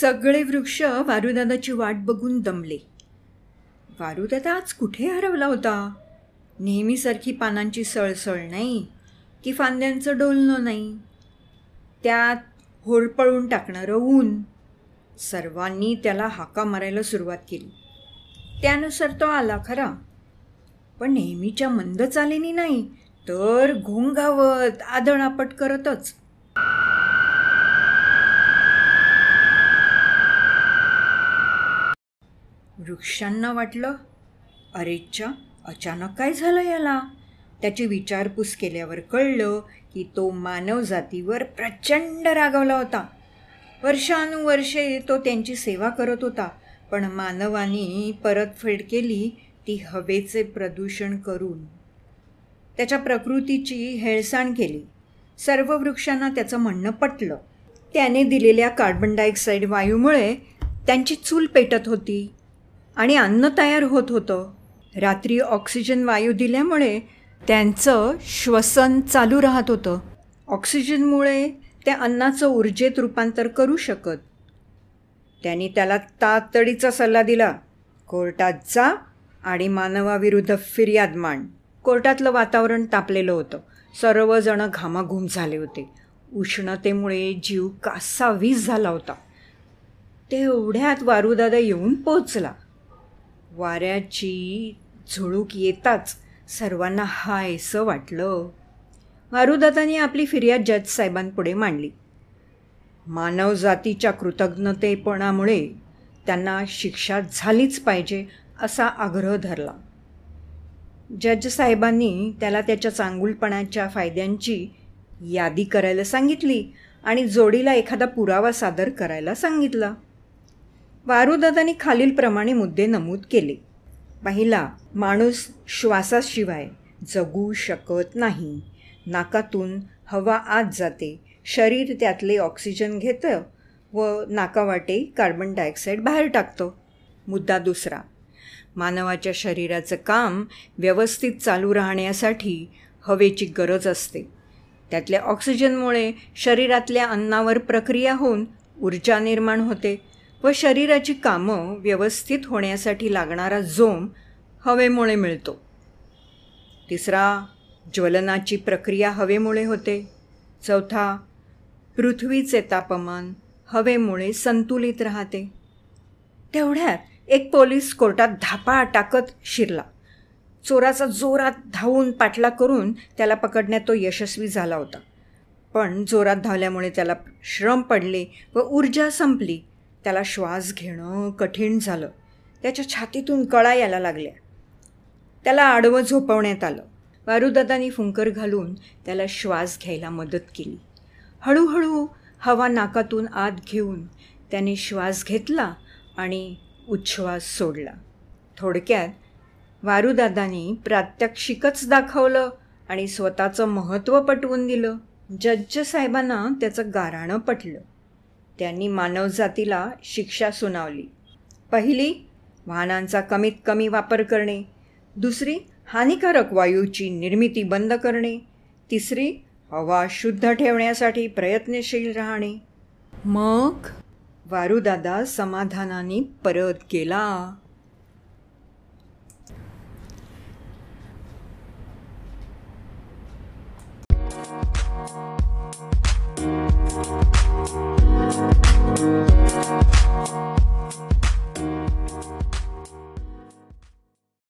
सगळे वृक्ष वारुदादाची वाट बघून दमले. वारुदादा आज कुठे हरवला होता? नेहमीसारखी पानांची सळसळ नाही की फांद्यांचं डोलणं नाही. त्यात होरपळून टाकणारं ऊन. सर्वांनी त्याला हाका मारायला सुरुवात केली. त्यानुसार तो आला खरा. पण नेहमीच्या मंद चालीनी नाही तर घोंगावत आदळापट करतच. वृक्षांना वाटलं? अरेच्या अचानक काय झालं याला? त्याची विचारपूस केल्यावर कळलं की तो मानव जातीवर प्रचंड रागवला होता. वर्षानुवर्षे तो त्यांची सेवा करत होता पण मानवानी परतफेड केली ती हवेचे प्रदूषण करून. त्याच्या प्रकृतीची हेळसाण केली. सर्व वृक्षांना त्याचं म्हणणं पटलं. त्याने दिलेल्या कार्बन डायऑक्साईड वायूमुळे त्यांची चूल पेटत होती. आणि अन्न तयार होत होतं. रात्री ऑक्सिजन वायू दिल्यामुळे त्यांचं श्वसन चालू राहत होतं. ऑक्सिजनमुळे त्या अन्नाचं ऊर्जेत रूपांतर करू शकत. त्यांनी त्याला तातडीचा सल्ला दिला. कोर्टात जा आणि मानवाविरुद्ध फिर्याद मांड. कोर्टातलं वातावरण तापलेलं होतं. सर्वजण घामाघूम झाले होते. उष्णतेमुळे जीव कासा वीज झाला होता. तेवढ्यात वारुदादा येऊन पोचला वाऱ्याची झुळूक येताच सर्वांना हायसं वाटलं. वारुदादाने आपली फिर्याद जज साहेबांपुढे मांडली. मानवजातीच्या कृतज्ञतेपणामुळे त्यांना शिक्षा झालीच पाहिजे असा आग्रह धरला. जज साहेबांनी त्याला त्याच्या चांगुलपणाच्या फायद्यांची यादी करायला सांगितली आणि जोडीला एखादा पुरावा सादर करायला सांगितला. वारूदादांनी खालीलप्रमाणे मुद्दे नमूद केले. पहिला माणूस श्वासाशिवाय जगू शकत नाही. नाकातून हवा आत जाते. शरीर त्यातले ऑक्सिजन घेतं व नाकावाटे कार्बन डायऑक्साईड बाहेर टाकतो. मुद्दा दुसरा मानवाच्या शरीराचं काम व्यवस्थित चालू राहण्यासाठी हवेची गरज असते. त्यातल्या ऑक्सिजनमुळे शरीरातल्या अन्नावर प्रक्रिया होऊन ऊर्जा निर्माण होते. व शरीराची कामं व्यवस्थित होण्यासाठी लागणारा जोम हवेमुळे मिळतो. तिसरा ज्वलनाची प्रक्रिया हवेमुळे होते. चौथा पृथ्वीचे तापमान हवेमुळे संतुलित राहते. तेवढ्यात एक पोलीस कोर्टात धापा टाकत शिरला. चोराचा जोरात धावून पाठला करून त्याला पकडण्यात तो यशस्वी झाला होता. पण जोरात धावल्यामुळे त्याला श्रम पडले व ऊर्जा संपली. त्याला श्वास घेणं कठीण झालं. त्याच्या छातीतून कळा यायला लागल्या. त्याला आडवं झोपवण्यात आलं. वारुदादानी फुंकर घालून त्याला श्वास घ्यायला मदत केली. हळूहळू हवा नाकातून आत घेऊन त्याने श्वास घेतला आणि उच्छ्वास सोडला. थोडक्यात वारुदादानी प्रात्यक्षिकच दाखवलं आणि स्वतःचं महत्त्व पटवून दिलं. जज्ज साहेबांना त्याचं गाराणं पटलं. त्यांनी मानवजातीला शिक्षा सुनावली. पहिली वाहनांचा कमीत कमी वापर करणे. दुसरी हानिकारक वायूची निर्मिती बंद करणे. तिसरी हवा शुद्ध ठेवण्यासाठी प्रयत्नशील राहणे. मग वारुदादा समाधानाने परत गेला.